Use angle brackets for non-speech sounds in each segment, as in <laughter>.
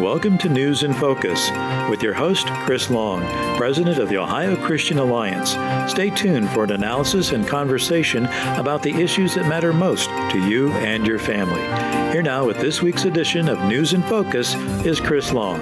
Welcome to News in Focus with your host, Chris Long, President of the Ohio Christian Alliance. Stay tuned for an analysis and conversation about the issues that matter most to you and your family. Here now with this week's edition of News in Focus is Chris Long.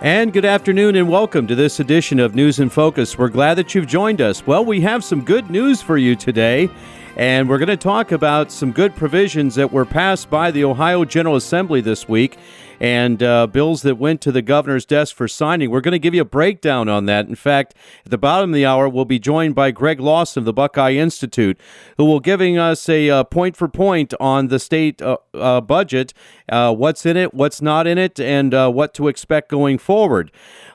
And good afternoon and welcome to this edition of News in Focus. We're glad that you've joined us. Well, we have some good news for you today. And we're going to talk about some good provisions that were passed by the Ohio General Assembly this week and uh, bills that went to the governor's desk for signing. We're going to give you a breakdown on that. In fact, at the bottom of the hour, we'll be joined by Greg Lawson of the Buckeye Institute, who will giving us a uh, point for point on the state uh, uh budget, uh, what's in it, what's not in it, and uh, what to expect going forward.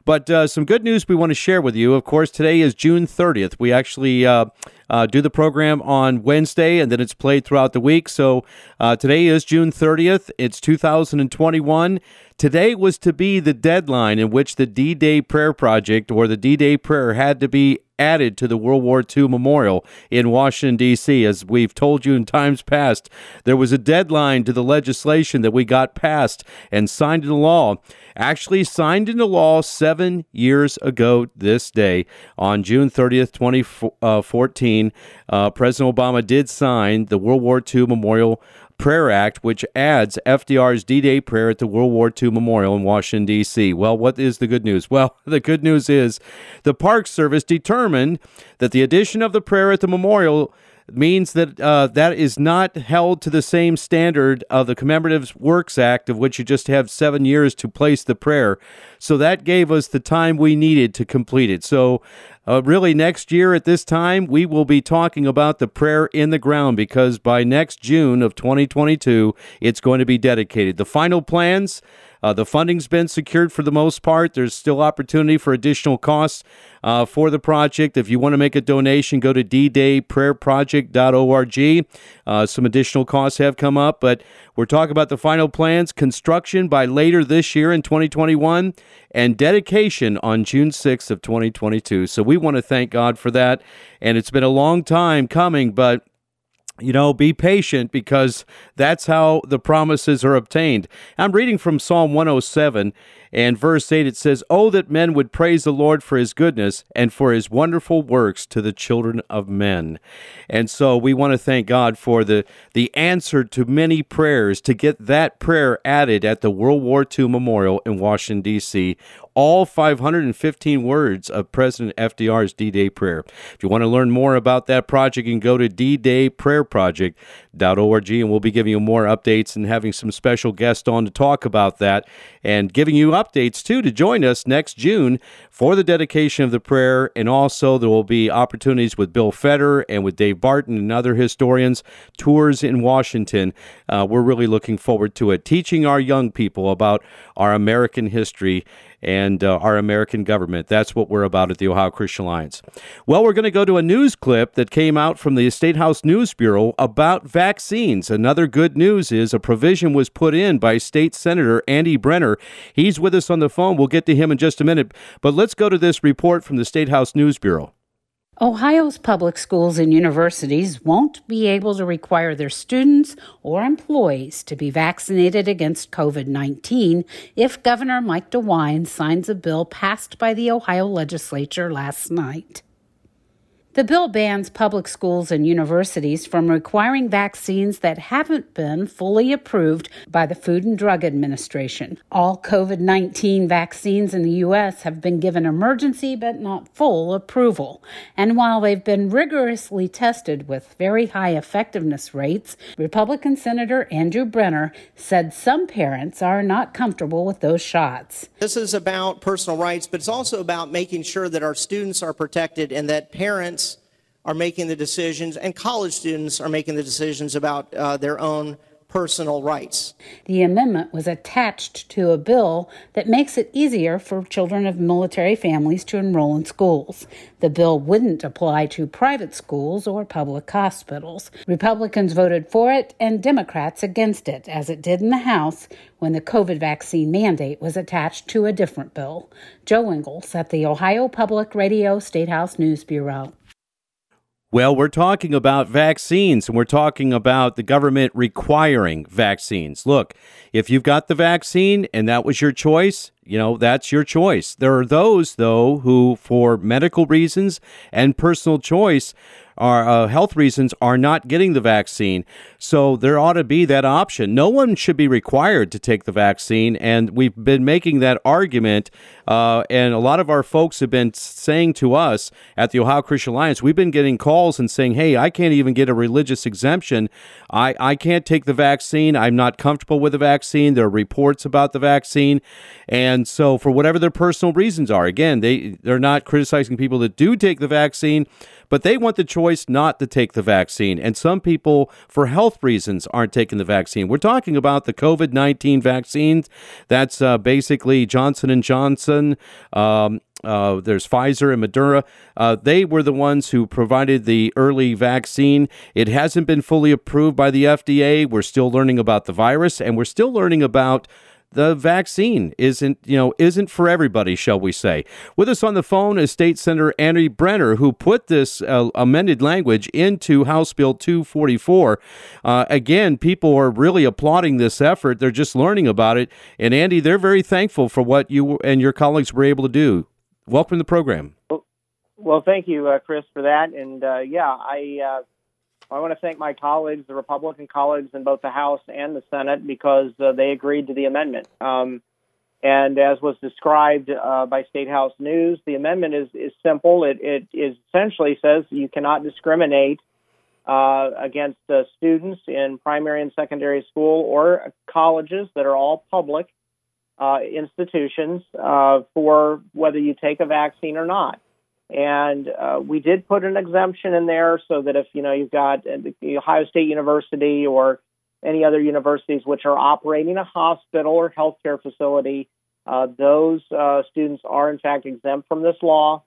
But some good news we want to share with you. Of course, today is June 30th. We actually uh, do the program on Wednesday, and then it's played throughout the week. So uh, today is June 30th. It's 2021. Today was to be the deadline in which the D Day Prayer Project or the D Day Prayer had to be added to the World War II memorial in Washington, D.C. As we've told you in times past, there was a deadline to the legislation that we got passed and signed into law. Actually, signed into law seven years ago this day, on June 30th, 2014, uh, President Obama did sign the World War II Memorial Prayer Act, which adds FDR's D Day prayer at the World War II Memorial in Washington, D.C. Well, what is the good news? Well, <laughs> the good news is the Park Service determined that the addition of the prayer at the memorial means that uh, that is not held to the same standard of the Commemorative Works Act, of which you just have seven years to place the prayer. So that gave us the time we needed to complete it. So, uh, really, next year at this time, we will be talking about the prayer in the ground because by next June of 2022, it's going to be dedicated. The final plans. Uh, the funding's been secured for the most part. There's still opportunity for additional costs uh, for the project. If you want to make a donation, go to ddayprayerproject.org. Uh, some additional costs have come up, but we're talking about the final plans, construction by later this year in 2021, and dedication on June 6th of 2022. So we want to thank God for that. And it's been a long time coming, but you know, be patient because that's how the promises are obtained. I'm reading from Psalm 107 and verse 8. It says, Oh, that men would praise the Lord for his goodness and for his wonderful works to the children of men. And so we want to thank God for the, the answer to many prayers to get that prayer added at the World War II Memorial in Washington, D.C all 515 words of President FDR's D Day prayer. If you want to learn more about that project, you can go to ddayprayerproject.org and we'll be giving you more updates and having some special guests on to talk about that and giving you updates too to join us next June for the dedication of the prayer. And also, there will be opportunities with Bill Federer and with Dave Barton and other historians, tours in Washington. Uh, we're really looking forward to it, teaching our young people about our American history and uh, our American government. That's what we're about at the Ohio Christian Alliance. Well, we're going to go to a news clip that came out from the State House News Bureau about vaccines. Another good news is a provision was put in by State Senator Andy Brenner. He's with us on the phone. We'll get to him in just a minute. But let's go to this report from the State House News Bureau. Ohio's public schools and universities won't be able to require their students or employees to be vaccinated against COVID 19 if Governor Mike DeWine signs a bill passed by the Ohio legislature last night. The bill bans public schools and universities from requiring vaccines that haven't been fully approved by the Food and Drug Administration. All COVID 19 vaccines in the U.S. have been given emergency but not full approval. And while they've been rigorously tested with very high effectiveness rates, Republican Senator Andrew Brenner said some parents are not comfortable with those shots. This is about personal rights, but it's also about making sure that our students are protected and that parents are making the decisions, and college students are making the decisions about uh, their own personal rights. The amendment was attached to a bill that makes it easier for children of military families to enroll in schools. The bill wouldn't apply to private schools or public hospitals. Republicans voted for it and Democrats against it, as it did in the House when the COVID vaccine mandate was attached to a different bill. Jo Ingles at the Ohio Public Radio State House News Bureau. Well, we're talking about vaccines and we're talking about the government requiring vaccines. Look, if you've got the vaccine and that was your choice, you know, that's your choice. There are those, though, who, for medical reasons and personal choice, are uh, health reasons are not getting the vaccine. So there ought to be that option. No one should be required to take the vaccine, and we've been making that argument. Uh, and a lot of our folks have been saying to us at the Ohio Christian Alliance, we've been getting calls and saying, "Hey, I can't even get a religious exemption. I I can't take the vaccine. I'm not comfortable with the vaccine. There are reports about the vaccine, and so for whatever their personal reasons are, again, they they're not criticizing people that do take the vaccine." But they want the choice not to take the vaccine. And some people, for health reasons, aren't taking the vaccine. We're talking about the COVID nineteen vaccines. That's uh, basically Johnson and Johnson. Um, uh, there's Pfizer and Moderna. Uh, they were the ones who provided the early vaccine. It hasn't been fully approved by the FDA. We're still learning about the virus, and we're still learning about the vaccine isn't, you know, isn't for everybody, shall we say. With us on the phone is State Senator Andy Brenner, who put this uh, amended language into House Bill 244. Uh, again, people are really applauding this effort. They're just learning about it. And Andy, they're very thankful for what you and your colleagues were able to do. Welcome to the program. Well, thank you, uh, Chris, for that. And uh, yeah, I uh, I want to thank my colleagues, the Republican colleagues in both the House and the Senate, because uh, they agreed to the amendment. Um, and as was described uh, by State House News, the amendment is, is simple. It, it is essentially says you cannot discriminate uh, against uh, students in primary and secondary school or colleges that are all public uh, institutions uh, for whether you take a vaccine or not. And uh, we did put an exemption in there so that if you know you've got the Ohio State University or any other universities which are operating a hospital or healthcare facility, uh, those uh, students are in fact exempt from this law.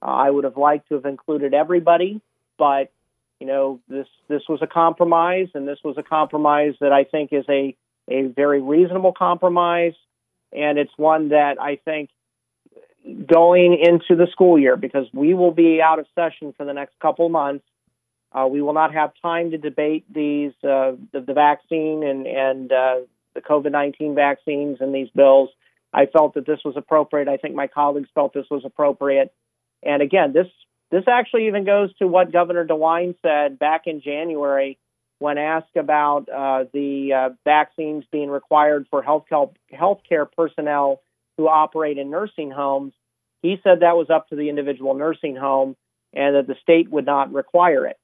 Uh, I would have liked to have included everybody, but you know this this was a compromise, and this was a compromise that I think is a a very reasonable compromise, and it's one that I think going into the school year because we will be out of session for the next couple months. Uh, we will not have time to debate these uh, the, the, vaccine and and uh, the COVID nineteen vaccines and these bills. I felt that this was appropriate. I think my colleagues felt this was appropriate. And again, this this actually even goes to what Governor DeWine said back in January when asked about uh, the uh, vaccines being required for health healthcare personnel who operate in nursing homes. He said that was up to the individual nursing home and that the state would not require it.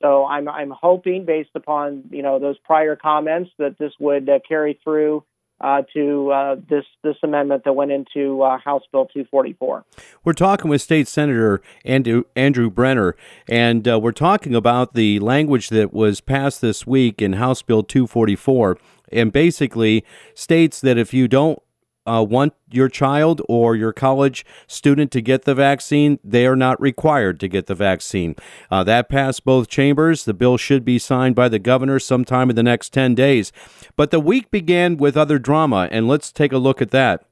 So I'm I'm hoping, based upon you know those prior comments, that this would uh, carry through uh, to uh, this this amendment that went into uh, House Bill 244. We're talking with State Senator Andrew Andrew Brenner, and uh, we're talking about the language that was passed this week in House Bill 244, and basically states that if you don't uh, want your child or your college student to get the vaccine, they are not required to get the vaccine. Uh, that passed both chambers. The bill should be signed by the governor sometime in the next 10 days. But the week began with other drama, and let's take a look at that.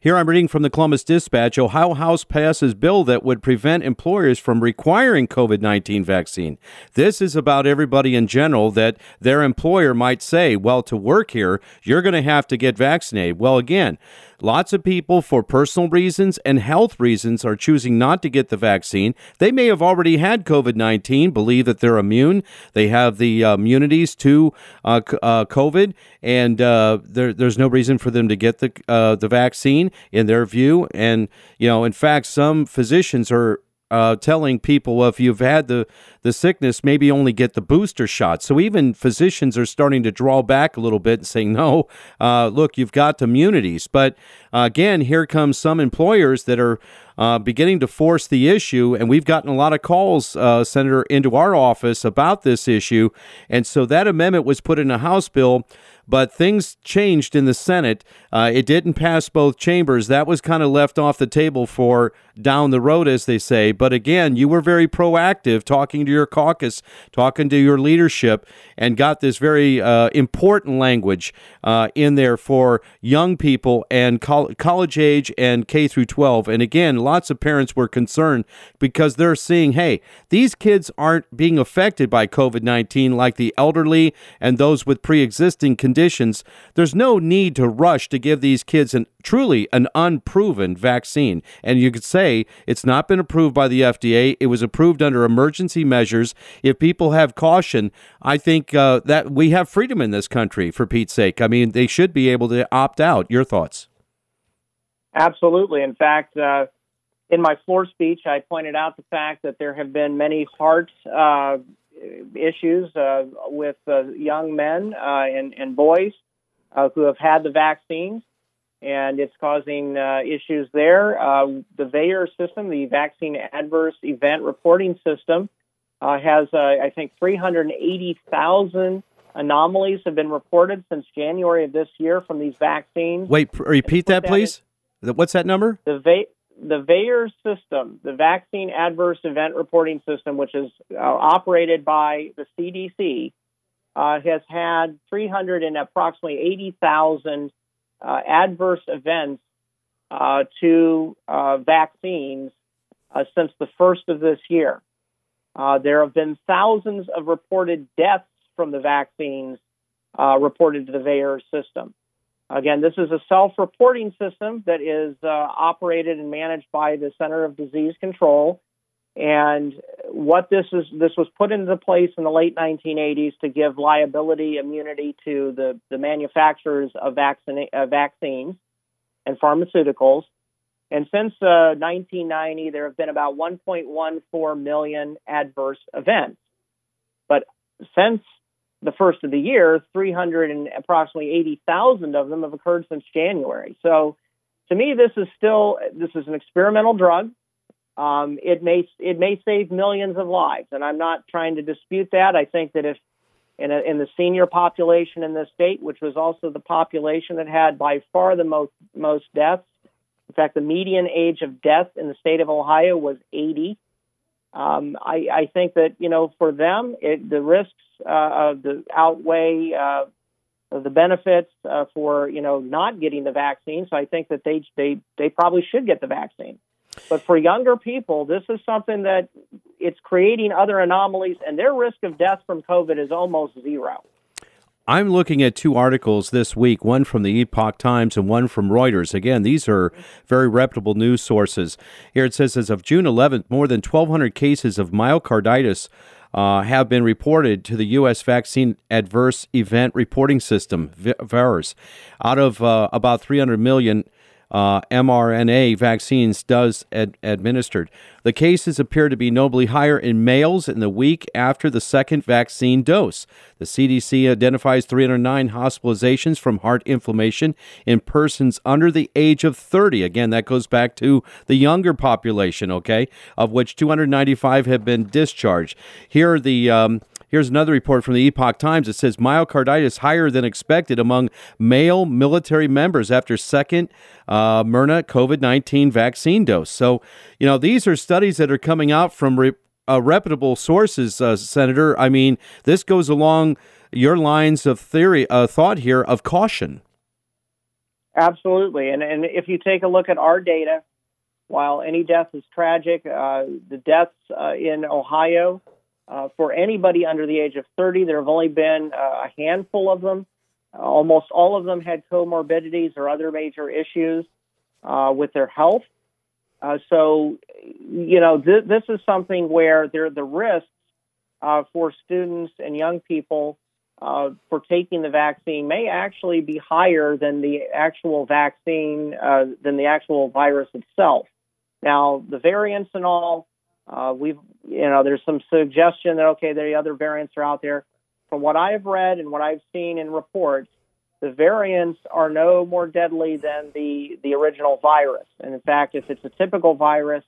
Here I'm reading from the Columbus Dispatch. Ohio House passes bill that would prevent employers from requiring COVID 19 vaccine. This is about everybody in general that their employer might say, well, to work here, you're going to have to get vaccinated. Well, again, Lots of people, for personal reasons and health reasons, are choosing not to get the vaccine. They may have already had COVID 19, believe that they're immune. They have the uh, immunities to uh, uh, COVID, and uh, there, there's no reason for them to get the, uh, the vaccine, in their view. And, you know, in fact, some physicians are uh, telling people, well, if you've had the, the sickness, maybe only get the booster shot. So even physicians are starting to draw back a little bit and saying, no, uh, look, you've got immunities. But uh, again, here comes some employers that are uh, beginning to force the issue. And we've gotten a lot of calls, uh, Senator, into our office about this issue. And so that amendment was put in a House bill but things changed in the Senate. Uh, it didn't pass both chambers. That was kind of left off the table for down the road, as they say. But again, you were very proactive, talking to your caucus, talking to your leadership, and got this very uh, important language uh, in there for young people and college age and K through 12. And again, lots of parents were concerned because they're seeing, hey, these kids aren't being affected by COVID 19 like the elderly and those with pre existing conditions. There's no need to rush to give these kids an truly an unproven vaccine. And you could say it's not been approved by the FDA. It was approved under emergency measures. If people have caution, I think uh, that we have freedom in this country, for Pete's sake. I mean, they should be able to opt out. Your thoughts? Absolutely. In fact, uh, in my floor speech, I pointed out the fact that there have been many heart uh, issues uh, with uh, young men uh, and, and, boys uh, who have had the vaccines, and it's causing issues there. the VAERS system, the Vaccine Adverse Event Reporting System, has, I think, 380,000 anomalies have been reported since January of this year from these vaccines. Wait, repeat that, that, please. What's that number? The Va- the VAERS system, the Vaccine Adverse Event Reporting System, which is uh, operated by the CDC, uh, has had 300 and approximately 80,000 uh, adverse events uh, to uh, vaccines uh, since the first of this year. there have been thousands of reported deaths from the vaccines reported to the VAERS system. Again, this is a self-reporting system that is uh, operated and managed by the Center of Disease Control. And what this is, this was put into place in the late 1980s to give liability immunity to the, the manufacturers of vaccine, uh, vaccines and pharmaceuticals. And since uh, 1990, there have been about 1.14 million adverse events. But since the first of the year, 300 and approximately 80,000 of them have occurred since January. So to me, this is still this is an experimental drug. Um, it may it may save millions of lives, and I'm not trying to dispute that. I think that if in, a, in the senior population in this state, which was also the population that had by far the most most deaths, in fact, the median age of death in the state of Ohio was 80. Um, I, I, think that you know for them it, the risks uh, of the outweigh uh, the benefits uh, for you know not getting the vaccine. So I think that they they they probably should get the vaccine. But for younger people, this is something that it's creating other anomalies, and their risk of death from COVID is almost zero. I'm looking at two articles this week, one from the Epoch Times and one from Reuters. Again, these are very reputable news sources. Here it says as of June 11th, more than 1,200 cases of myocarditis uh, have been reported to the U.S. Vaccine Adverse Event Reporting System, VAERS. Out of uh, about 300 million uh, mRNA vaccines does ad- administered. The cases appear to be notably higher in males in the week after the second vaccine dose. The CDC identifies 309 hospitalizations from heart inflammation in persons under the age of 30. Again, that goes back to the younger population, okay, of which 295 have been discharged. Here are the um, Here's another report from the Epoch Times. It says myocarditis higher than expected among male military members after second uh, mRNA COVID 19 vaccine dose. So, you know, these are studies that are coming out from re- uh, reputable sources, uh, Senator. I mean, this goes along your lines of theory, uh, thought here of caution. Absolutely. And, and if you take a look at our data, while any death is tragic, uh, the deaths uh, in Ohio uh, for anybody under the age of 30, there have only been uh, a handful of them. Uh, almost all of them had comorbidities or other major issues uh, with their health. Uh, so, you know, th- this is something where there, the risks uh, for students and young people for taking the vaccine may actually be higher than the actual vaccine, than the actual virus itself. Now, the variants and all, uh, we've, you know, there's some suggestion that okay, the other variants are out there. From what I've read and what I've seen in reports, the variants are no more deadly than the the original virus. And in fact, if it's a typical virus,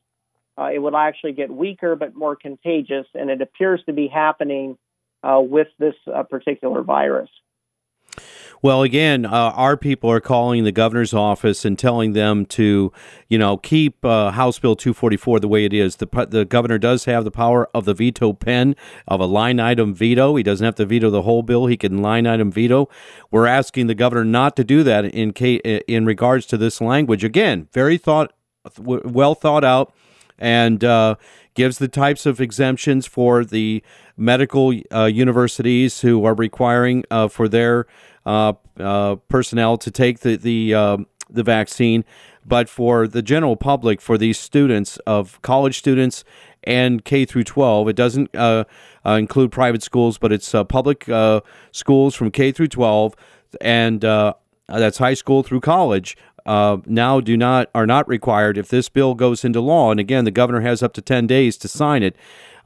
uh, it would actually get weaker but more contagious, and it appears to be happening uh, with this uh, particular virus. Well, again, uh, our people are calling the governor's office and telling them to, you know, keep uh, House Bill 244 the way it is. The the governor does have the power of the veto pen of a line item veto. He doesn't have to veto the whole bill. He can line item veto. We're asking the governor not to do that in in regards to this language. Again, very thought well thought out and uh, gives the types of exemptions for the medical uh, universities who are requiring uh, for their personnel to take the the um, the vaccine, but for the general public, for these students of college students and K through 12, it doesn't uh, include private schools, but it's public schools from K through 12, and that's high school through college uh, now do not are not required if this bill goes into law. And again, the governor has up to ten days to sign it.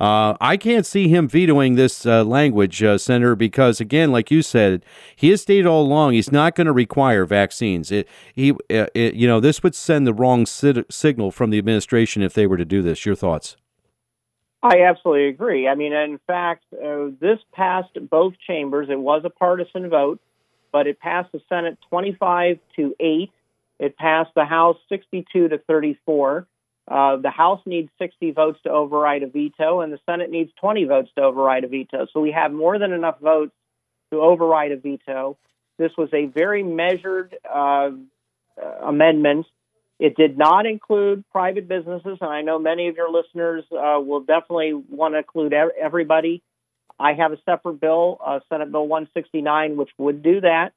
Uh, I can't see him vetoing this uh, language, uh, Senator, because again, like you said, he has stated all along he's not going to require vaccines. It, he, uh, it, you know, this would send the wrong signal from the administration if they were to do this. Your thoughts? I absolutely agree. I mean, in fact, uh, this passed both chambers. It was a partisan vote, but it passed the Senate 25 to 8 it passed the House 62 to 34. Uh, the House needs 60 votes to override a veto, and the Senate needs 20 votes to override a veto. So we have more than enough votes to override a veto. This was a very measured uh, uh amendment. It did not include private businesses, and I know many of your listeners uh, will definitely want to include everybody. I have a separate bill, uh, Senate Bill 169, which would do that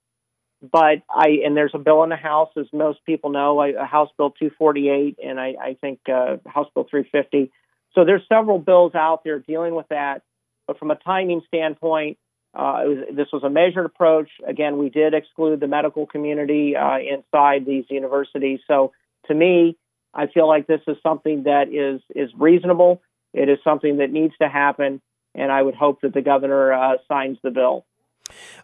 but I and there's a bill in the House, as most people know, a, House Bill 248, and I, I think uh, House Bill 350. So there's several bills out there dealing with that. But from a timing standpoint, uh, was, this was a measured approach. Again, we did exclude the medical community uh, inside these universities. So to me, I feel like this is something that is is reasonable. It is something that needs to happen, and I would hope that the governor uh, signs the bill.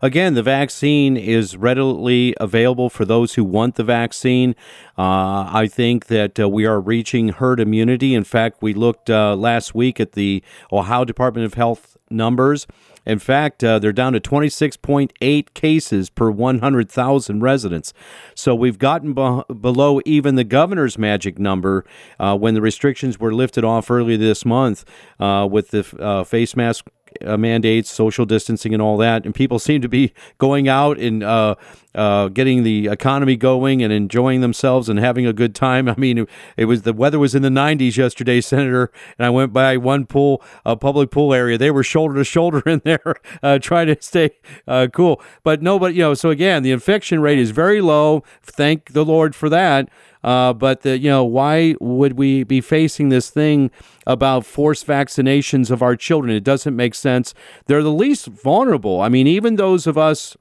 Again, the vaccine is readily available for those who want the vaccine. Uh, I think that uh, we are reaching herd immunity. In fact, we looked uh, last week at the Ohio Department of Health numbers. In fact, uh, they're down to 26.8 cases per 100,000 residents. So we've gotten be- below even the governor's magic number uh, when the restrictions were lifted off earlier this month uh, with the face mask uh, mandates, social distancing, and all that. And people seem to be going out and uh, uh, getting the economy going and enjoying themselves and having a good time. <laughs> I mean, it was the weather was in the 90s yesterday, Senator, and I went by one pool, a public pool area. They were shoulder to shoulder <laughs> in there, uh, trying to stay uh, cool. But nobody, you know. So again, the infection rate is very low. Thank the Lord for that. Uh, but the, you know, why would we be facing this thing about forced vaccinations of our children? It doesn't make sense. They're the least vulnerable. I mean, even those of us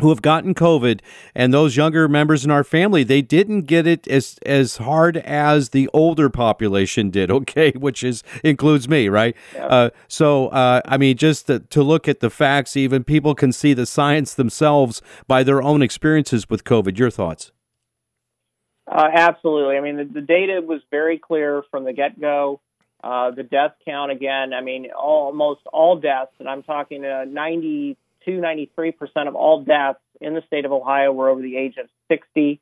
who have gotten COVID and those younger members in our family, they didn't get it as as hard as the older population did. <laughs> Okay, which is includes me, right? Yeah. Uh, so, uh, I mean, just to, to, look at the facts, even people can see the science themselves by their own experiences with COVID. Your thoughts? Uh, absolutely. I mean, the, the, data was very clear from the get go. Uh, the death count, again, I mean, almost all deaths, and I'm talking uh, 92, 93% of all deaths in the state of Ohio were over the age of 60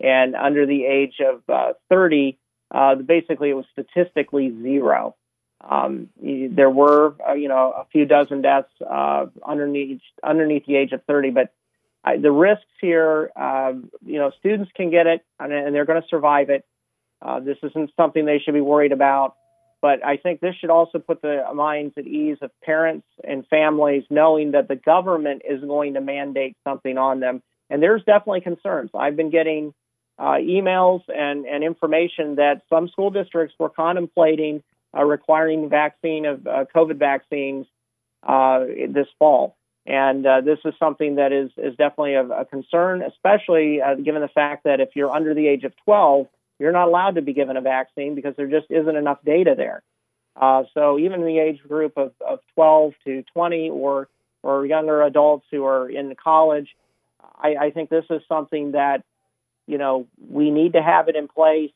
and under the age of uh, 30. Uh, basically, it was statistically zero. Um, there were, uh, you know, a few dozen deaths uh, underneath underneath the age of 30, but I, the risks here, uh, you know, students can get it and, and they're going to survive it. Uh, this isn't something they should be worried about. But I think this should also put the minds at ease of parents and families knowing that the government is going to mandate something on them. And there's definitely concerns. I've been getting uh, emails and, and information that some school districts were contemplating uh, requiring vaccine of uh, COVID vaccines uh, this fall. And uh, this is something that is, is definitely a, a concern, especially uh, given the fact that if you're under the age of 12, you're not allowed to be given a vaccine because there just isn't enough data there. Uh, so even the age group of, of 12 to 20 or, or younger adults who are in college, I, I think this is something that, you know, we need to have it in place.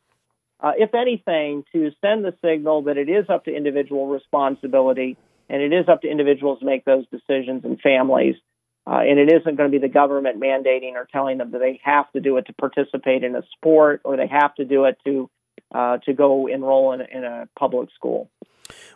Uh, if anything, to send the signal that it is up to individual responsibility and it is up to individuals to make those decisions and families. Uh, and it isn't going to be the government mandating or telling them that they have to do it to participate in a sport or they have to do it to uh, to go enroll in, in a public school.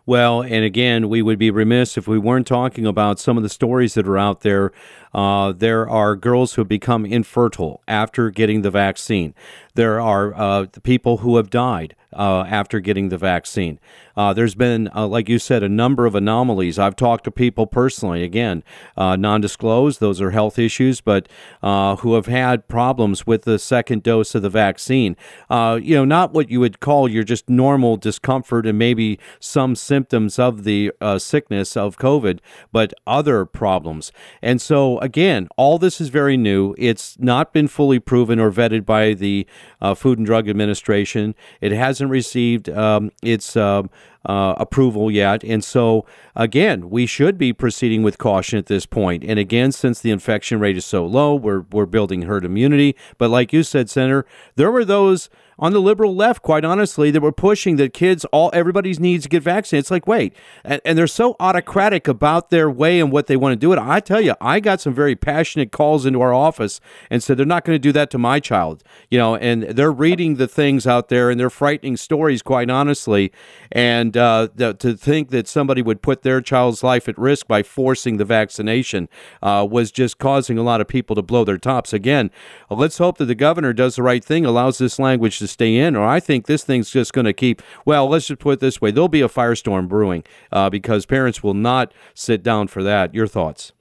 Well, and again, we would be remiss if we weren't talking about some of the stories that are out there. Uh, there are girls who have become infertile after getting the vaccine. There are uh, people who have died uh, after getting the vaccine. Uh, there's been, uh, like you said, a number of anomalies. I've talked to people personally, again, uh, non disclosed, those are health issues, but uh, who have had problems with the second dose of the vaccine. You know, not what you would call your just normal discomfort and maybe some symptoms of the sickness of COVID, but other problems. And so, again, all this is very new. It's not been fully proven or vetted by the Food and Drug Administration. It hasn't received um, its um, uh, approval yet. And so, again, we should be proceeding with caution at this point. And again, since the infection rate is so low, we're, we're building herd immunity. But like you said, Senator, there were those on the liberal left, quite honestly, that were pushing that kids, all everybody's needs to get vaccinated. It's like, wait, and, and, they're so autocratic about their way and what they want to do it. I tell you, I got some very passionate calls into our office and said they're not going to do that to my child, you know, and they're reading the things out there and they're frightening stories, quite honestly, and uh, to think that somebody would put their child's life at risk by forcing the vaccination uh, was just causing a lot of people to blow their tops. Again, let's hope that the governor does the right thing, allows this language to to stay in, or I think this thing's just going to keep. Well, let's just put it this way: there'll be a firestorm brewing uh, because parents will not sit down for that. Your thoughts?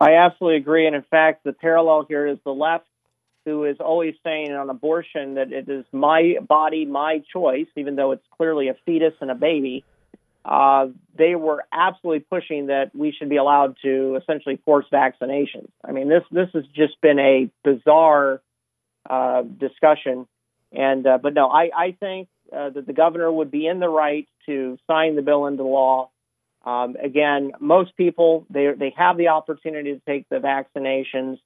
I absolutely agree, and in fact, the parallel here is the left, who is always saying on abortion that it is my body, my choice, even though it's clearly a fetus and a baby. Uh, they were absolutely pushing that we should be allowed to essentially force vaccinations. I mean, this this has just been a bizarre uh, discussion and uh, but no, I, I think uh, that the governor would be in the right to sign the bill into law. Um, again, most people they they have the opportunity to take the vaccinations.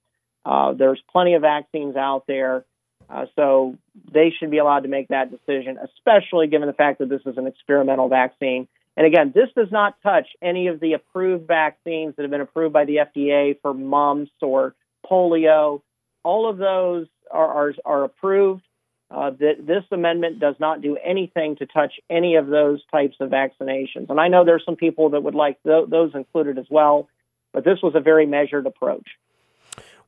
Uh, there's plenty of vaccines out there, uh, so they should be allowed to make that decision, especially given the fact that this is an experimental vaccine. And again, this does not touch any of the approved vaccines that have been approved by the FDA for mumps or polio. All of those are, are, are approved. Uh, that this amendment does not do anything to touch any of those types of vaccinations. And I know there's some people that would like th- those included as well, but this was a very measured approach.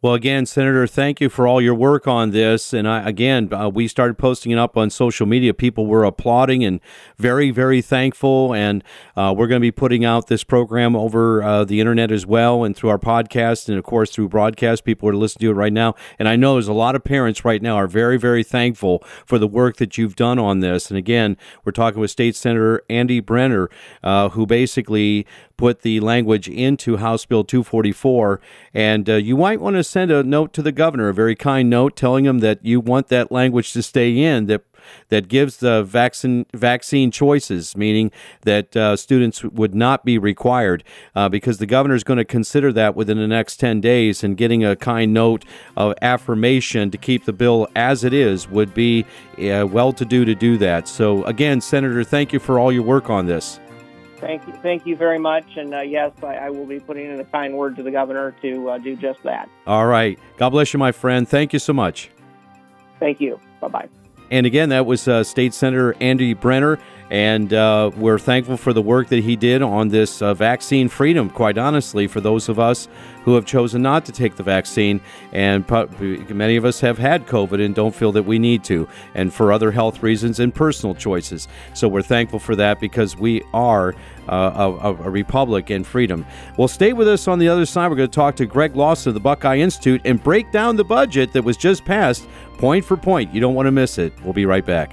Well, again, Senator, thank you for all your work on this. And I, again, uh, we started posting it up on social media. People were applauding and very, very thankful. And uh, we're going to be putting out this program over uh, the internet as well and through our podcast and, of course, through broadcast. People are listening to it right now. And I know there's a lot of parents right now are very, very thankful for the work that you've done on this. And again, we're talking with State Senator Andy Brenner, uh, who basically put the language into House Bill 244. And uh, you might want to send a note to the governor, a very kind note, telling him that you want that language to stay in, that that gives the vaccine vaccine choices, meaning that uh, students would not be required, uh, because the governor is going to consider that within the next ten days, and getting a kind note of affirmation to keep the bill as it is would be uh, well to do to do that. So again, Senator, thank you for all your work on this. Thank you, thank you very much. And uh, yes, I, I, will be putting in a kind word to the governor to uh, do just that. All right. God bless you, my friend. Thank you so much. Thank you. Bye bye. And again, that was uh, State Senator Andy Brenner. And uh, we're thankful for the work that he did on this uh, vaccine freedom, quite honestly, for those of us who have chosen not to take the vaccine. And many of us have had COVID and don't feel that we need to, and for other health reasons and personal choices. So we're thankful for that because we are uh, a, a, republic and freedom. Well, stay with us on the other side. We're going to talk to Greg Lawson of the Buckeye Institute and break down the budget that was just passed point for point. You don't want to miss it. We'll be right back.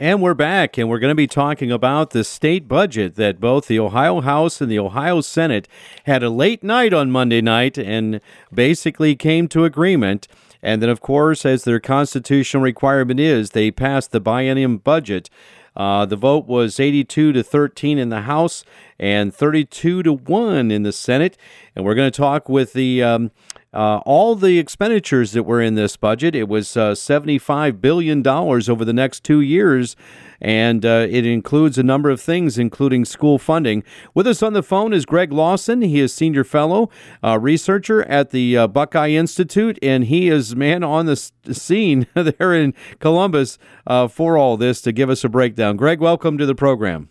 And we're back, and we're going to be talking about the state budget that both the Ohio House and the Ohio Senate had a late night on Monday night and basically came to agreement. And then, of course, as their constitutional requirement is, they passed the biennium budget. Uh, the vote was 82 to 13 in the House and 32 to 1 in the Senate. And we're going to talk with the. Um, uh, all the expenditures that were in this budget, it was uh, $75 billion over the next two years, and uh, it includes a number of things, including school funding. With us on the phone is Greg Lawson. He is Senior Fellow uh, Researcher at the uh, Buckeye Institute, and he is man on the scene <laughs> there in Columbus uh, for all this to give us a breakdown. Greg, welcome to the program.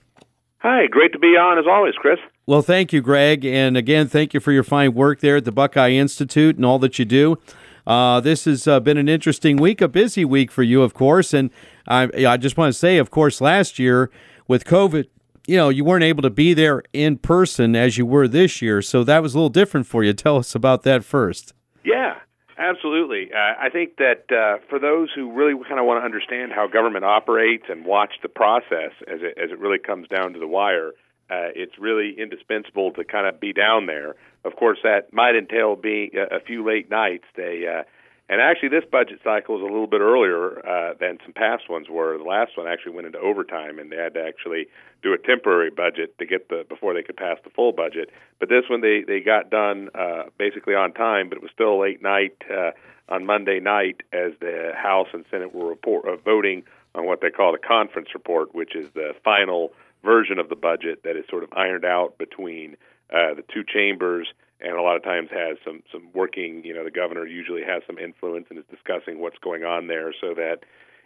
Hi, great to be on as always, Chris. Well, thank you, Greg. And again, thank you for your fine work there at the Buckeye Institute and all that you do. Uh, this has uh, been an interesting week, a busy week for you, of course. And I, I just want to say, of course, last year with COVID, you know, you weren't able to be there in person as you were this year. So that was a little different for you. <laughs> Tell us about that first. Yeah, absolutely. Uh, I think that uh, for those who really kind of want to understand how government operates and watch the process as it, as it really comes down to the wire, uh, it's really indispensable to kind of be down there. Of course, that might entail being a, a few late nights. They uh, and actually, this budget cycle is a little bit earlier uh, than some past ones were. The last one actually went into overtime, and they had to actually do a temporary budget to get the before they could pass the full budget. But this one, they they got done uh, basically on time, but it was still late night uh, on Monday night as the House and Senate were report, uh, voting on what they call the conference report, which is the final version of the budget that is sort of ironed out between uh, the two chambers and a lot of times has some some working you know the governor usually has some influence and is discussing what's going on there so that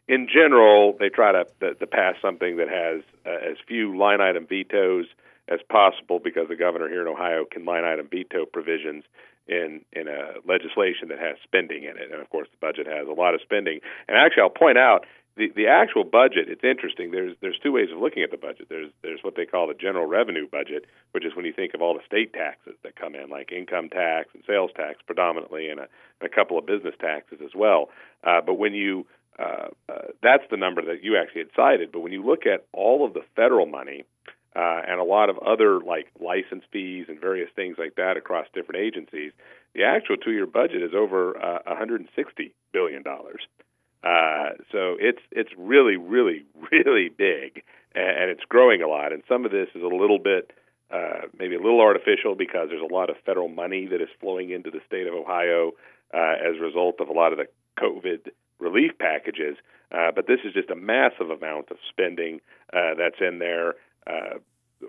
in general they try to to, pass something that has uh, as few line item vetoes as possible because the governor here in Ohio can line item veto provisions in in a legislation that has spending in it. And of course the budget has a lot of spending. And actually I'll point out the the actual budget it's interesting there's there's two ways of looking at the budget. There's there's what they call the general revenue budget which is when you think of all the state taxes that come in like income tax and sales tax predominantly and a, and a couple of business taxes as well. Uh, but when you uh, uh, that's the number that you actually had cited but when you look at all of the federal money uh, and a lot of other like license fees and various things like that across different agencies the actual two year budget is over uh, 160 billion dollars uh, so it's it's really, really, <laughs> really big, and, it's growing a lot. And some of this is a little bit, uh, maybe a little artificial because there's a lot of federal money that is flowing into the state of Ohio uh, as a result of a lot of the COVID relief packages. Uh, but this is just a massive amount of spending uh, that's in there. Uh,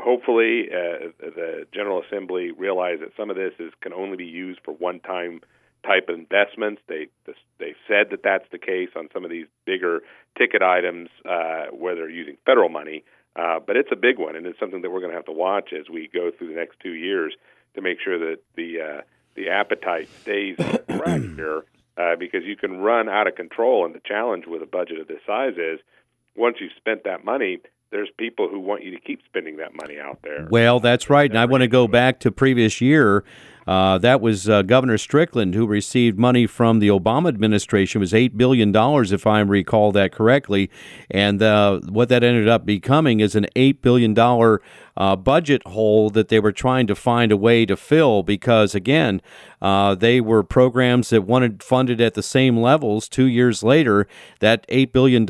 hopefully, uh, the General Assembly realize that some of this is can only be used for one-time type of investments. They they said that that's the case on some of these bigger ticket items uh, where they're using federal money. Uh, but it's a big one, and it's something that we're going to have to watch as we go through the next two years to make sure that the uh, the appetite stays <coughs> correct here, uh, because you can run out of control. And the challenge with a budget of this size is once you've spent that money, there's people who want you to keep spending that money out there. Well, that's right. And I want to go back to previous year. Uh, that was uh, Governor Strickland who received money from the Obama administration. It was eight billion dollars, if I recall that correctly. And uh, what that ended up becoming is an eight billion dollar uh, budget hole that they were trying to find a way to fill because, again, uh, they were programs that wanted funded at the same levels. Two years later, that $8 billion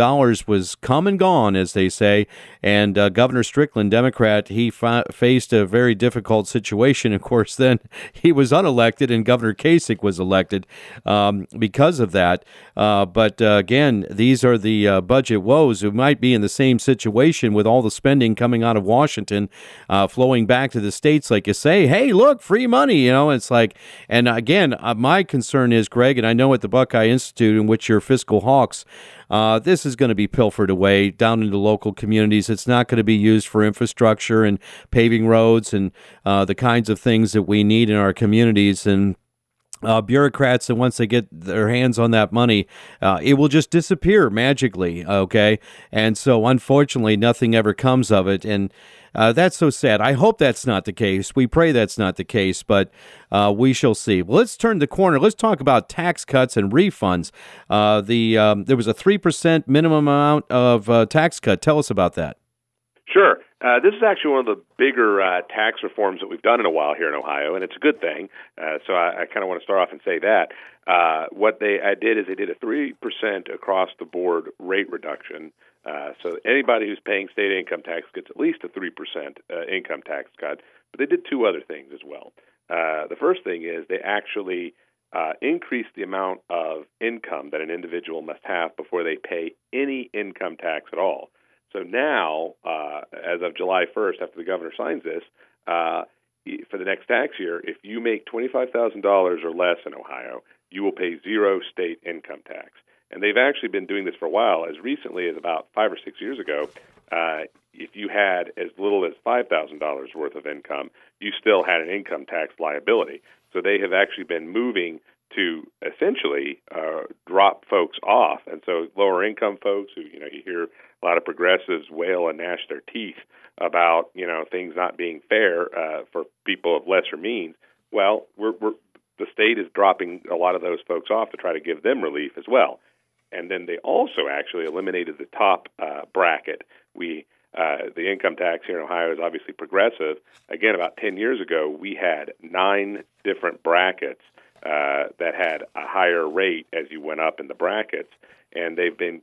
was come and gone, as they say. And uh, Governor Strickland, Democrat, he fa- faced a very difficult situation. Of course, then he was unelected, and Governor Kasich was elected um, because of that. Uh, but uh, again, these are the uh, budget woes who might be in the same situation with all the spending coming out of Washington uh, flowing back to the states, like you say, hey, look, free money. You know, it's like, and again, uh, my concern is, Greg, and I know at the Buckeye Institute, in which you're fiscal hawks, uh, this is going to be pilfered away down into local communities. It's not going to be used for infrastructure and paving roads and uh, the kinds of things that we need in our communities. And uh, bureaucrats and once they get their hands on that money, uh, it will just disappear magically. Okay, and so unfortunately, nothing ever comes of it, and uh, that's so sad. I hope that's not the case. We pray that's not the case, but uh, we shall see. Well, let's turn the corner. Let's talk about tax cuts and refunds. Uh, the um, there was a three percent minimum amount of uh, tax cut. Tell us about that. Sure. Uh, this is actually one of the bigger uh, tax reforms that we've done in a while here in Ohio, and it's a good thing. Uh, so I, I kind of want to start off and say that uh, what they I did is they did a three percent across the board rate reduction. Uh, so anybody who's paying state income tax gets at least a three percent uh, income tax cut. But they did two other things as well. Uh, the first thing is they actually uh, increased the amount of income that an individual must have before they pay any income tax at all. So now, uh, as of July 1st, after the governor signs this, uh, for the next tax year, if you make $25,000 or less in Ohio, you will pay zero state income tax. And they've actually been doing this for a while. As recently as about five or six years ago, uh, if you had as little as $5,000 worth of income, you still had an income tax liability. So they have actually been moving to essentially uh, drop folks off. And so lower income folks who, you know, you hear a lot of progressives wail and gnash their teeth about you know things not being fair uh, for people of lesser means. Well, we're, we're the state is dropping a lot of those folks off to try to give them relief as well. And then they also actually eliminated the top uh, bracket. We uh, the income tax here in Ohio is obviously progressive. Again, about 10 years ago, we had nine different brackets uh, that had a higher rate as you went up in the brackets, and they've been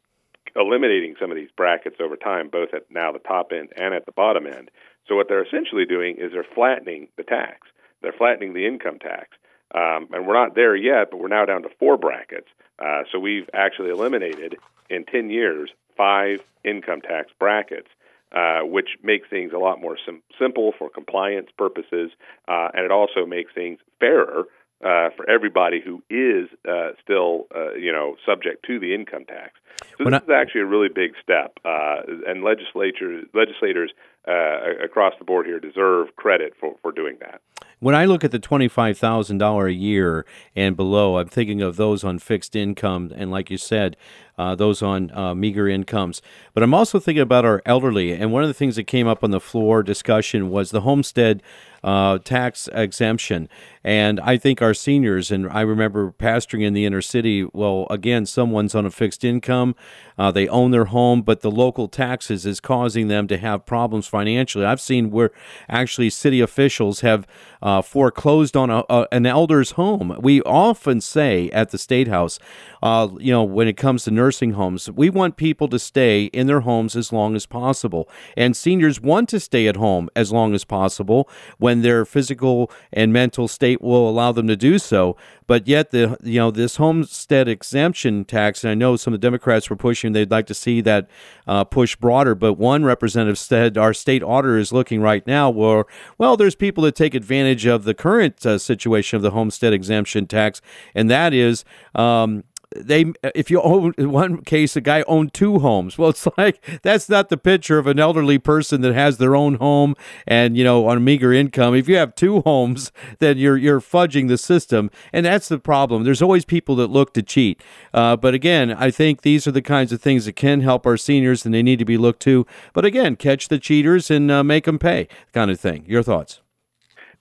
eliminating some of these brackets over time, both at now the top end and at the bottom end. So what they're essentially doing is they're flattening the tax. They're flattening the income tax. Um, and we're not there yet, but we're now down to four brackets. Uh, so we've actually eliminated in 10 years five income tax brackets. Uh, which makes things a lot more sim- simple for compliance purposes, uh, and it also makes things fairer uh, for everybody who is uh, still, uh, you know, subject to the income tax. So this I, is actually a really big step, uh, and legislatures legislators uh, across the board here deserve credit for, for doing that. When I look at the twenty-five thousand dollar a year and below, I'm thinking of those on fixed income, and like you said, uh, those on uh, meager incomes. But I'm also thinking about our elderly, and one of the things that came up on the floor discussion was the homestead uh, tax exemption. And I think our seniors, and I remember pastoring in the inner city, well, again, someone's on a fixed income, uh, they own their home, but the local taxes is causing them to have problems financially. I've seen where actually city officials have uh, foreclosed on a, a, an elder's home. We often say at the State House, uh, you know, when it comes to nursing homes, we want people to stay in their homes as long as possible. And seniors want to stay at home as long as possible when their physical and mental state will allow them to do so. But yet, the you know this homestead exemption tax, and I know some of the Democrats were pushing; they'd like to see that uh, push broader. But one representative said our state auditor is looking right now where well, there's people that take advantage of the current uh, situation of the homestead exemption tax, and that is um, they if you own in one case a guy owned two homes. Well it's <laughs> like that's not the picture of an elderly person that has their own home and you know on a meager income. If you have two homes <laughs> then you're you're fudging the system. And that's the problem. There's always people that look to cheat. Uh, but again i think these are the kinds of things that can help our seniors and they need to be looked to. But again catch the cheaters and uh, make them pay kind of thing. Your thoughts?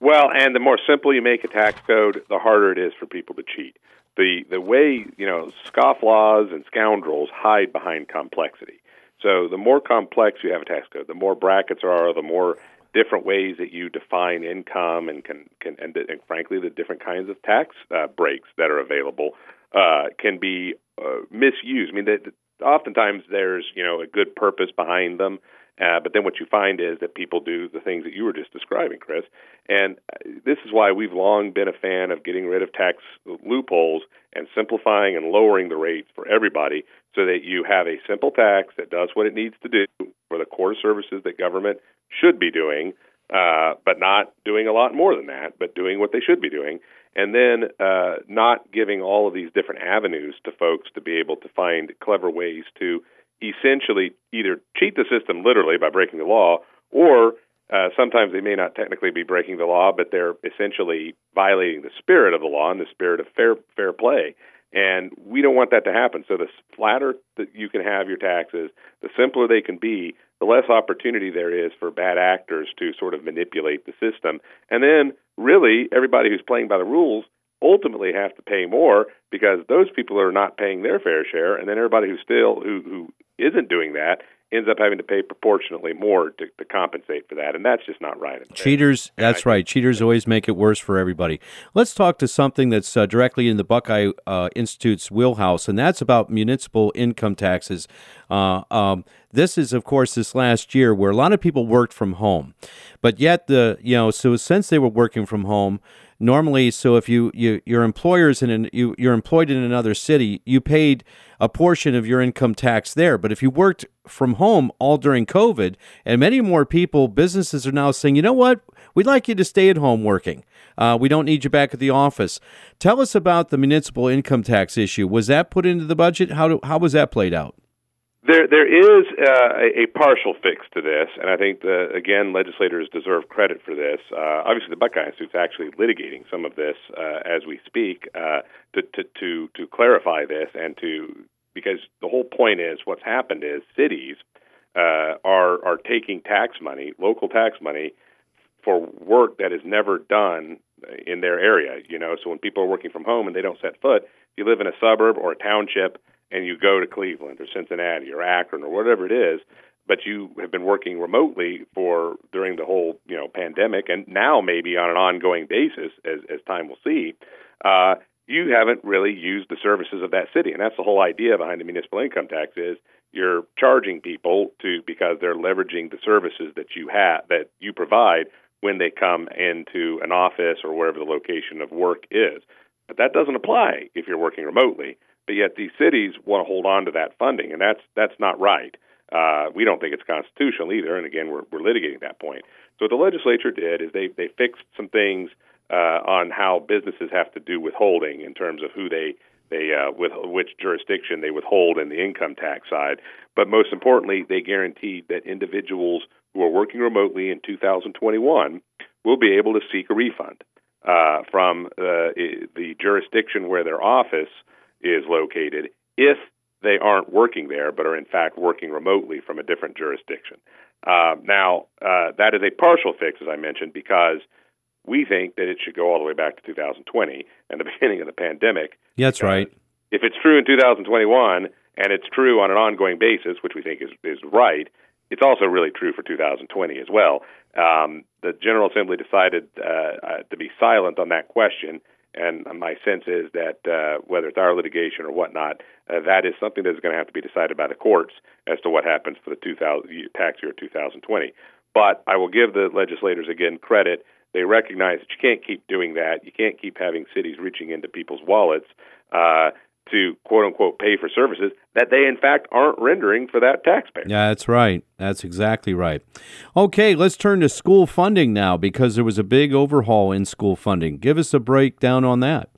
Well, and the more simple you make a tax code, the harder it is for people to cheat. The the way you know scofflaws and scoundrels hide behind complexity. So the more complex you have a tax code, the more brackets are, the more different ways that you define income and can can and, and frankly the different kinds of tax uh, breaks that are available uh, can be uh, misused. I mean, that oftentimes there's you know a good purpose behind them. Uh, but then what you find is that people do the things that you were just describing, Chris. And uh, this is why we've long been a fan of getting rid of tax loopholes and simplifying and lowering the rates for everybody so that you have a simple tax that does what it needs to do for the core services that government should be doing, uh, but not doing a lot more than that, but doing what they should be doing. And then uh, not giving all of these different avenues to folks to be able to find clever ways to essentially either cheat the system literally by breaking the law, or uh, sometimes they may not technically be breaking the law, but they're essentially violating the spirit of the law and the spirit of fair fair play. And we don't want that to happen. So the flatter that you can have your taxes, the simpler they can be, the less opportunity there is for bad actors to sort of manipulate the system. And then really everybody who's playing by the rules ultimately have to pay more because those people are not paying their fair share, and then everybody who still who who isn't doing that ends up having to pay proportionately more to, to compensate for that, and that's just not right. Cheaters, that's right. Cheaters always make it worse for everybody. Let's talk to something that's uh, directly in the Buckeye uh, Institute's wheelhouse, and that's about municipal income taxes. Uh, um, this is, of course, this last year where a lot of people worked from home, but yet the you know so since they were working from home normally so if you, you your employers in an, you you're employed in another city you paid a portion of your income tax there. But if you worked from home all during covid and many more people businesses are now saying you know what? We'd like you to stay at home working. Uh, we don't need you back at the office. Tell us about the municipal income tax issue. Was that put into the budget? How, do, how was that played out there, there is uh, a, partial fix to this, and I think the again legislators deserve credit for this. Uh, obviously, the Buckeye Institute is actually litigating some of this uh, as we speak uh, to, to to to clarify this and to because the whole point is what's happened is cities uh, are are taking tax money, local tax money, for work that is never done in their area. You know, so when people are working from home and they don't set foot, if you live in a suburb or a township and you go to Cleveland or Cincinnati or Akron or whatever it is, but you have been working remotely for during the whole you know pandemic and now maybe on an ongoing basis as as time will see, uh, you haven't really used the services of that city, and that's the whole idea behind the municipal income tax is you're charging people to because they're leveraging the services that you have that you provide when they come into an office or wherever the location of work is. But that doesn't apply if you're working remotely but yet these cities want to hold on to that funding, and that's that's not right. Uh, we don't think it's constitutional either, and again, we're, we're litigating that point. So what the legislature did is they they fixed some things uh, on how businesses have to do withholding in terms of who they they uh, with which jurisdiction they withhold in the income tax side. But most importantly, they guaranteed that individuals who are working remotely in 2021 will be able to seek a refund uh, from uh, the jurisdiction where their office is located if they aren't working there but are in fact working remotely from a different jurisdiction. Uh, now, uh, that is a partial fix, as I mentioned, because we think that it should go all the way back to 2020 and the <laughs> beginning of the pandemic. Yeah, that's right. If it's true in 2021 and it's true on an ongoing basis, which we think is, is right, it's also really true for 2020 as well. Um, the General Assembly decided uh, uh, to be silent on that question and my sense is that uh, whether it's our litigation or whatnot, uh, that is something that is going to have to be decided by the courts as to what happens for the 2000 tax year 2020. But I will give the legislators again credit. They recognize that you can't keep doing that. You can't keep having cities reaching into people's wallets. Uh, to quote unquote pay for services that they in fact aren't rendering for that taxpayer. Yeah, that's right. That's exactly right. Okay, let's turn to school funding now because there was a big overhaul in school funding. Give us a breakdown on that.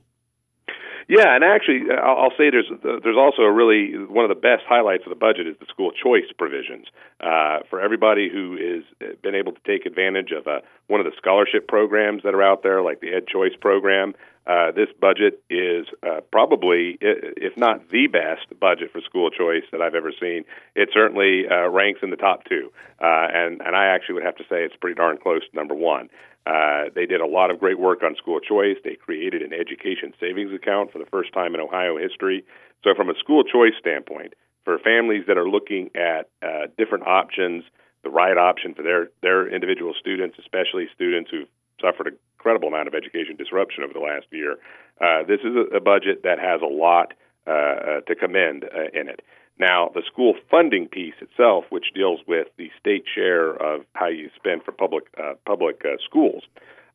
Yeah, and actually, I'll say there's there's also a really one of the best highlights of the budget is the school choice provisions uh, for everybody who is uh, been able to take advantage of uh, one of the scholarship programs that are out there, like the Ed Choice program. Uh, this budget is uh, probably, if not the best budget for school choice that I've ever seen. It certainly uh, ranks in the top two, uh, and and I actually would have to say it's pretty darn close to number one. Uh, they did a lot of great work on school choice. They created an education savings account for the first time in Ohio history. So, from a school choice standpoint, for families that are looking at uh, different options, the right option for their their individual students, especially students who've suffered an incredible amount of education disruption over the last year, uh, this is a, a budget that has a lot uh, uh, to commend uh, in it. Now, the school funding piece itself, which deals with the state share of how you spend for public uh, public uh, schools,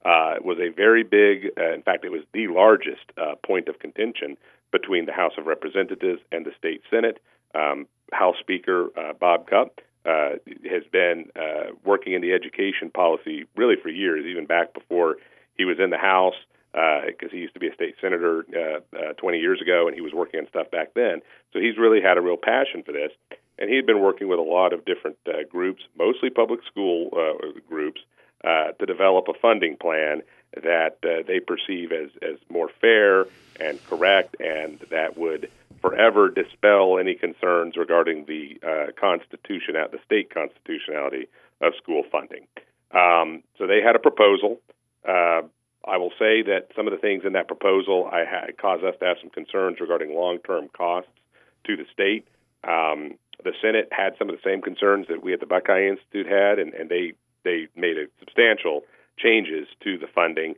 uh, was a very big. Uh, in fact, it was the largest uh, point of contention between the House of Representatives and the state Senate. Um, House Speaker uh, Bob Cupp has been working in the education policy really for years, even back before he was in the House because uh, he used to be a state senator uh, uh, 20 years ago, and he was working on stuff back then. So he's really had a real passion for this, and he had been working with a lot of different uh, groups, mostly public school uh, groups, uh, to develop a funding plan that uh, they perceive as as more fair and correct, and that would forever dispel any concerns regarding the uh, constitution, the state constitutionality of school funding. Um, so they had a proposal. Uh, I will say that some of the things in that proposal I caused us to have some concerns regarding long-term costs to the state. Um, the Senate had some of the same concerns that we at the Buckeye Institute had, and, and they they made substantial changes to the funding.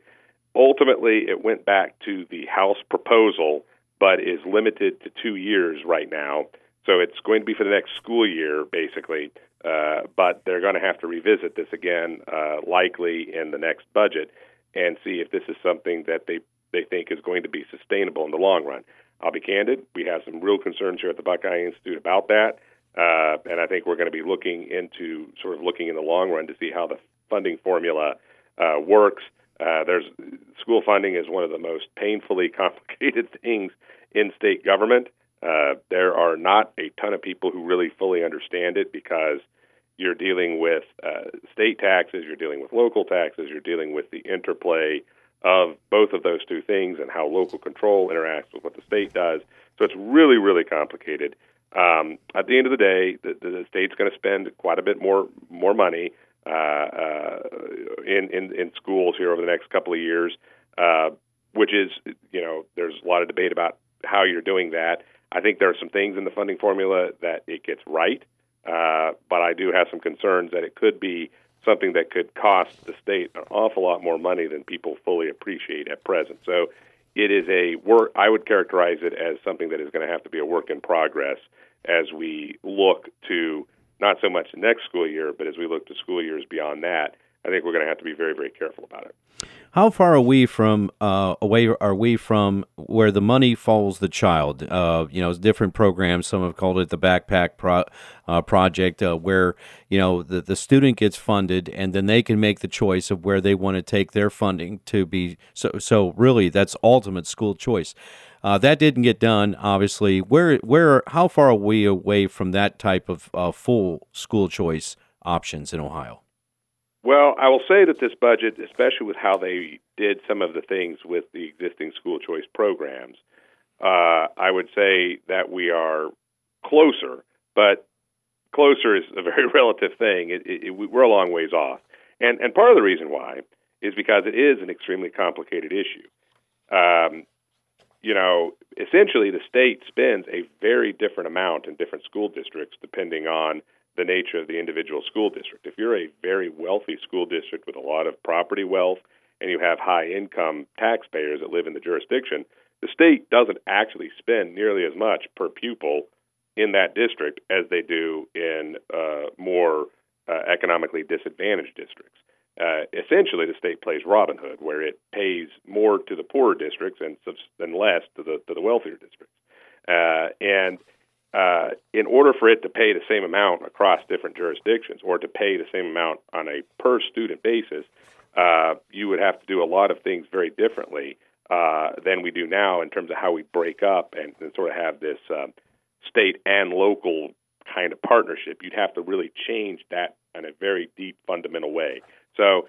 Ultimately, it went back to the House proposal, but is limited to two years right now. So it's going to be for the next school year, basically. Uh, but they're going to have to revisit this again, uh, likely in the next budget and see if this is something that they they think is going to be sustainable in the long run. I'll be candid; we have some real concerns here at the Buckeye Institute about that, uh, and I think we're going to be looking into sort of looking in the long run to see how the funding formula uh, works. Uh, there's school funding is one of the most painfully <laughs> complicated things in state government. Uh, there are not a ton of people who really fully understand it because you're dealing with uh, state taxes, you're dealing with local taxes, you're dealing with the interplay of both of those two things and how local control interacts with what the state does. So it's really, really complicated. Um, at the end of the day, the, the state's going to spend quite a bit more more money uh, uh, in, in in schools here over the next couple of years, uh, which is you know there's a lot of debate about how you're doing that. I think there are some things in the funding formula that it gets right. Uh, but I do have some concerns that it could be something that could cost the state an awful lot more money than people fully appreciate at present. So it is a work. I would characterize it as something that is going to have to be a work in progress as we look to not so much the next school year, but as we look to school years beyond that. I think we're going to have to be very, very careful about it. How far are we from uh, away are we from where the money follows the child? Uh, you know, different programs. Some have called it the backpack pro, uh, project, uh, where you know the the student gets funded, and then they can make the choice of where they want to take their funding to be. So, so really, that's ultimate school choice. Uh, that didn't get done, obviously. Where, where, how far are we away from that type of uh, full school choice options in Ohio? Well, I will say that this budget, especially with how they did some of the things with the existing school choice programs, uh, I would say that we are closer, but closer is a <laughs> very relative thing. It, it, it, we're a long ways off, and and part of the reason why is because it is an extremely complicated issue. Um, you know, essentially, the state spends a very different amount in different school districts depending on the nature of the individual school district. If you're a very wealthy school district with a lot of property wealth and you have high income taxpayers that live in the jurisdiction, the state doesn't actually spend nearly as much per pupil in that district as they do in uh, more uh, economically disadvantaged districts. Uh, essentially, the state plays Robin Hood, where it pays more to the poorer districts and, and less to the to the wealthier districts. Uh, and uh, in order for it to pay the same amount across different jurisdictions or to pay the same amount on a per student basis, uh, you would have to do a lot of things very differently uh, than we do now in terms of how we break up and, and sort of have this um, state and local kind of partnership. You'd have to really change that in a very deep, fundamental way. So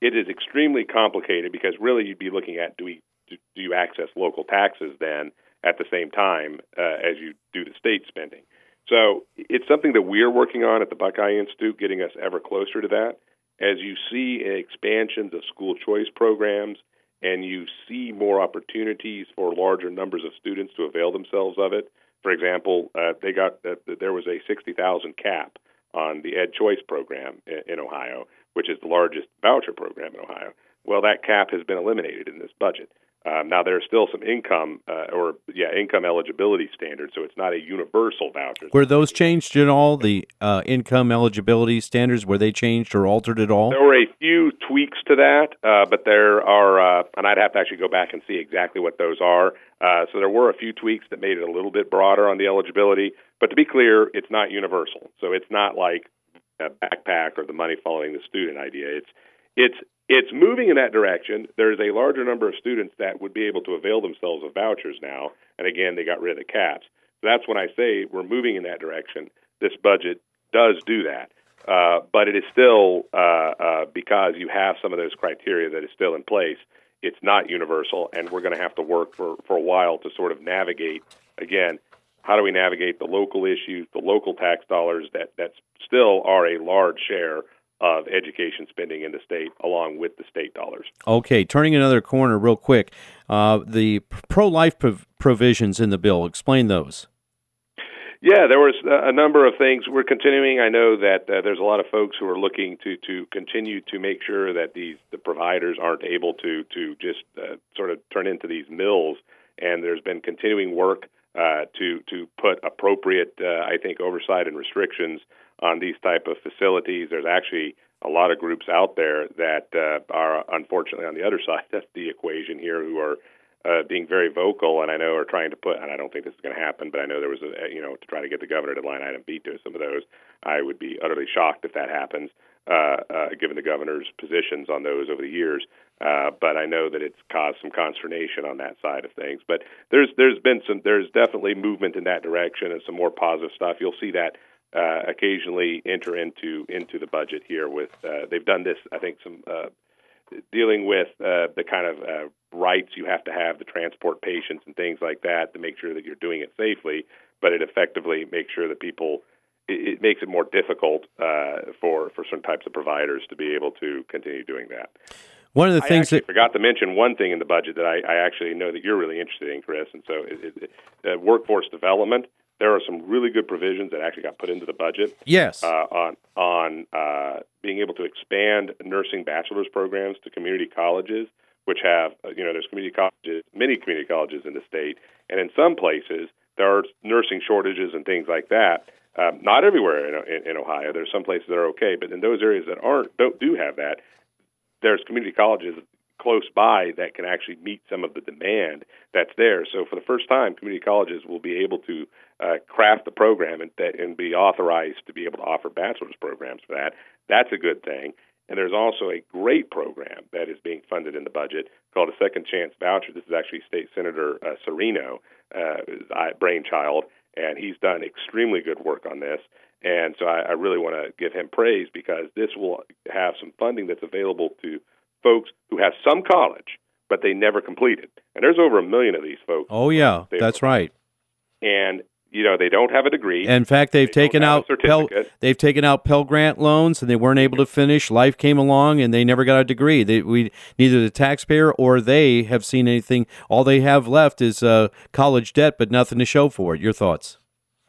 it is extremely complicated because really you'd be looking at do we do, do you access local taxes then at the same time uh, as you do the state spending. So it's something that we're working on at the Buckeye Institute, getting us ever closer to that. As you see expansions of school choice programs and you see more opportunities for larger numbers of students to avail themselves of it. For example, uh, they got uh, there was a 60,000 cap on the Ed Choice program in, in Ohio, which is the largest voucher program in Ohio. Well, that cap has been eliminated in this budget. Um, now are still some income uh, or yeah income eligibility standards, so it's not a universal voucher. Were those changed at all? The uh, income eligibility standards were they changed or altered at all? There were a few tweaks to that, uh, but there are, uh, and I'd have to actually go back and see exactly what those are. Uh, so there were a few tweaks that made it a little bit broader on the eligibility. But to be clear, it's not universal. So it's not like a backpack or the money following the student idea. It's it's it's moving in that direction. There's a larger number of students that would be able to avail themselves of vouchers now, and again, they got rid of the caps. So that's when I say we're moving in that direction. This budget does do that, uh, but it is still uh, uh, because you have some of those criteria that is still in place. It's not universal, and we're going to have to work for for a while to sort of navigate again. How do we navigate the local issues, the local tax dollars that that still are a large share of education spending in the state along with the state dollars. Okay, turning another corner real quick. Uh, the pro life prov- provisions in the bill, explain those. Yeah, there was a number of things. We're continuing. I know that uh, there's a lot of folks who are looking to to continue to make sure that these the providers aren't able to to just uh, sort of turn into these mills. And there's been continuing work uh, to to put appropriate, uh, I think, oversight and restrictions on these type of facilities. There's actually a lot of groups out there that uh, are unfortunately on the other <laughs> side of the equation here who are uh, being very vocal, and I know are trying to put. And I don't think this is going to happen, but I know there was a you know to try to get the governor to line item veto some of those. I would be utterly shocked if that happens, uh, uh, given the governor's positions on those over the years. Uh, but I know that it's caused some consternation on that side of things. But there's there's been some there's definitely movement in that direction and some more positive stuff. You'll see that uh, occasionally enter into into the budget here. With uh, they've done this, I think, some uh, dealing with uh, the kind of uh, rights you have to have to transport patients and things like that to make sure that you're doing it safely. But it effectively makes sure that people it, it makes it more difficult uh, for for certain types of providers to be able to continue doing that. One of the things I that forgot to mention one thing in the budget that I, I actually know that you're really interested in, Chris, and so it, it, uh, workforce development there are some really good provisions that actually got put into the budget. Yes. Uh, on on uh, being able to expand nursing bachelor's programs to community colleges, which have uh, you know there's community colleges, many community colleges in the state, and in some places there are nursing shortages and things like that. Um, not everywhere in, in, in Ohio. There's some places that are okay, but in those areas that aren't don't do have that, there's community colleges close by that can actually meet some of the demand that's there. So for the first time, community colleges will be able to uh, craft the program and, and be authorized to be able to offer bachelor's programs for that. That's a good thing. And there's also a great program that is being funded in the budget called a Second Chance Voucher. This is actually State Senator uh, Cirino, uh, brainchild, and he's done extremely good work on this. And so I, I really want to give him praise because this will have some funding that's available to folks who have some college, but they never completed. And there's over a million of these folks. Oh yeah, that's right. And you know they don't have a degree. In fact, they've they taken out Pell, they've taken out Pell Grant loans, and they weren't able to finish. Life came along, and they never got a degree. They, we neither the taxpayer or they have seen anything. All they have left is uh, college debt, but nothing to show for it. Your thoughts?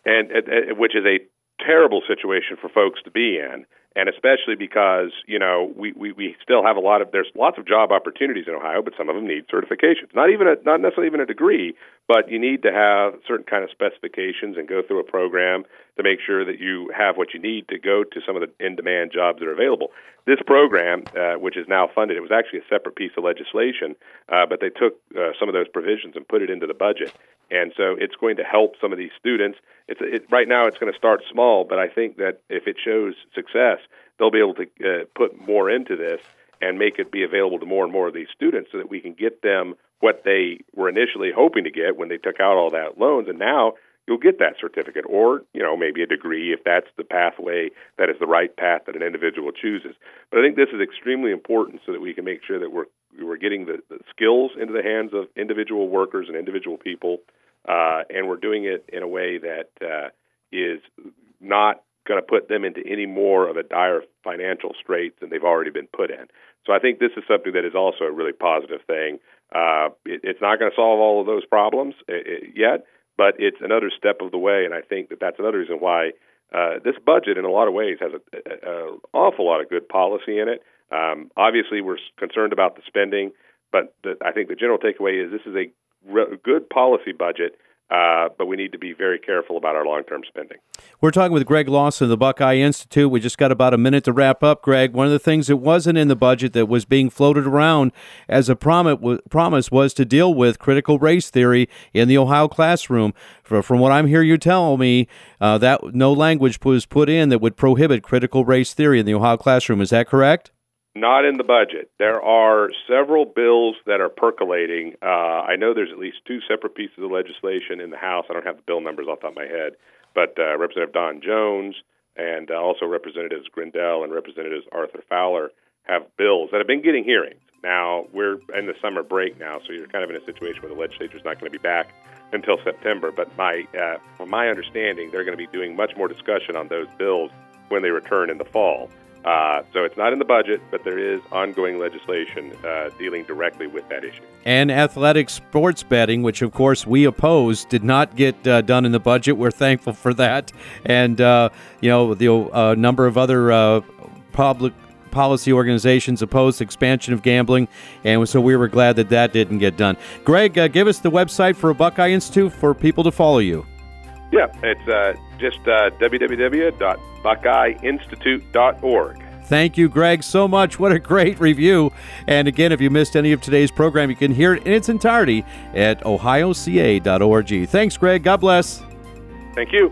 And uh, which is a terrible situation for folks to be in and especially because you know we, we, we still have a lot of there's lots of job opportunities in Ohio, but some of them need certifications. Not even a, not necessarily even a degree, but you need to have certain kind of specifications and go through a program to make sure that you have what you need to go to some of the in-demand jobs that are available. This program, uh, which is now funded, it was actually a separate piece of legislation, uh, but they took uh, some of those provisions and put it into the budget, and so it's going to help some of these students. It's it, right now it's going to start small, but I think that if it shows success, they'll be able to uh, put more into this and make it be available to more and more of these students, so that we can get them what they were initially hoping to get when they took out all that loans, and now you'll get that certificate, or you know maybe a degree if that's the pathway that is the right path that an individual chooses. But I think this is extremely important so that we can make sure that we're we're getting the, the skills into the hands of individual workers and individual people, uh, and we're doing it in a way that uh, is not going to put them into any more of a dire financial strait than they've already been put in. So I think this is something that is also a really positive thing. Uh, it, it's not going to solve all of those problems uh, uh, yet, but it's another step of the way, and I think that that's another reason why uh, this budget, in a lot of ways, has an awful lot of good policy in it. Um, obviously, we're concerned about the spending, but the, I think the general takeaway is this is a re- good policy budget uh, but we need to be very careful about our long term spending. We're talking with Greg Lawson of the Buckeye Institute. We just got about a minute to wrap up, Greg. One of the things that wasn't in the budget that was being floated around as a promise was to deal with critical race theory in the Ohio classroom. From what I'm hearing you tell me, uh, that no language was put in that would prohibit critical race theory in the Ohio classroom. Is that correct? Not in the budget. There are several bills that are percolating. Uh, I know there's at least two separate pieces of legislation in the House. I don't have the bill numbers off the top of my head, but uh, Representative Don Jones and uh, also Representatives Grendell and Representatives Arthur Fowler have bills that have been getting hearings. Now we're in the summer break now, so you're kind of in a situation where the legislature is not going to be back until September. But my, uh, from my understanding, they're going to be doing much more discussion on those bills when they return in the fall. Uh, so it's not in the budget, but there is ongoing legislation uh, dealing directly with that issue. And athletic sports betting, which of course we oppose, did not get uh, done in the budget. We're thankful for that. And, uh, you know, the uh, number of other uh, public policy organizations opposed expansion of gambling, and so we were glad that that didn't get done. Greg, give us the website for a Buckeye Institute for people to follow you. Yeah, it's uh, just uh, www.buckeyeinstitute.org. Thank you, Greg, so much. What a great review. And again, if you missed any of today's program, you can hear it in its entirety at ohioca.org. Thanks, Greg. God bless. Thank you.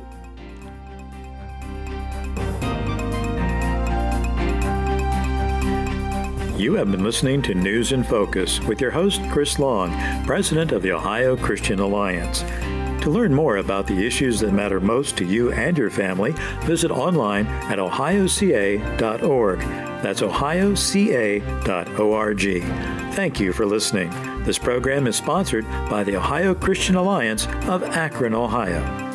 You have been listening to News in Focus with your host, Chris Long, President of the Ohio Christian Alliance. To learn more about the issues that matter most to you and your family, visit online at ohioca.org. That's ohioca.org. Thank you for listening. This program is sponsored by the Ohio Christian Alliance of Akron, Ohio.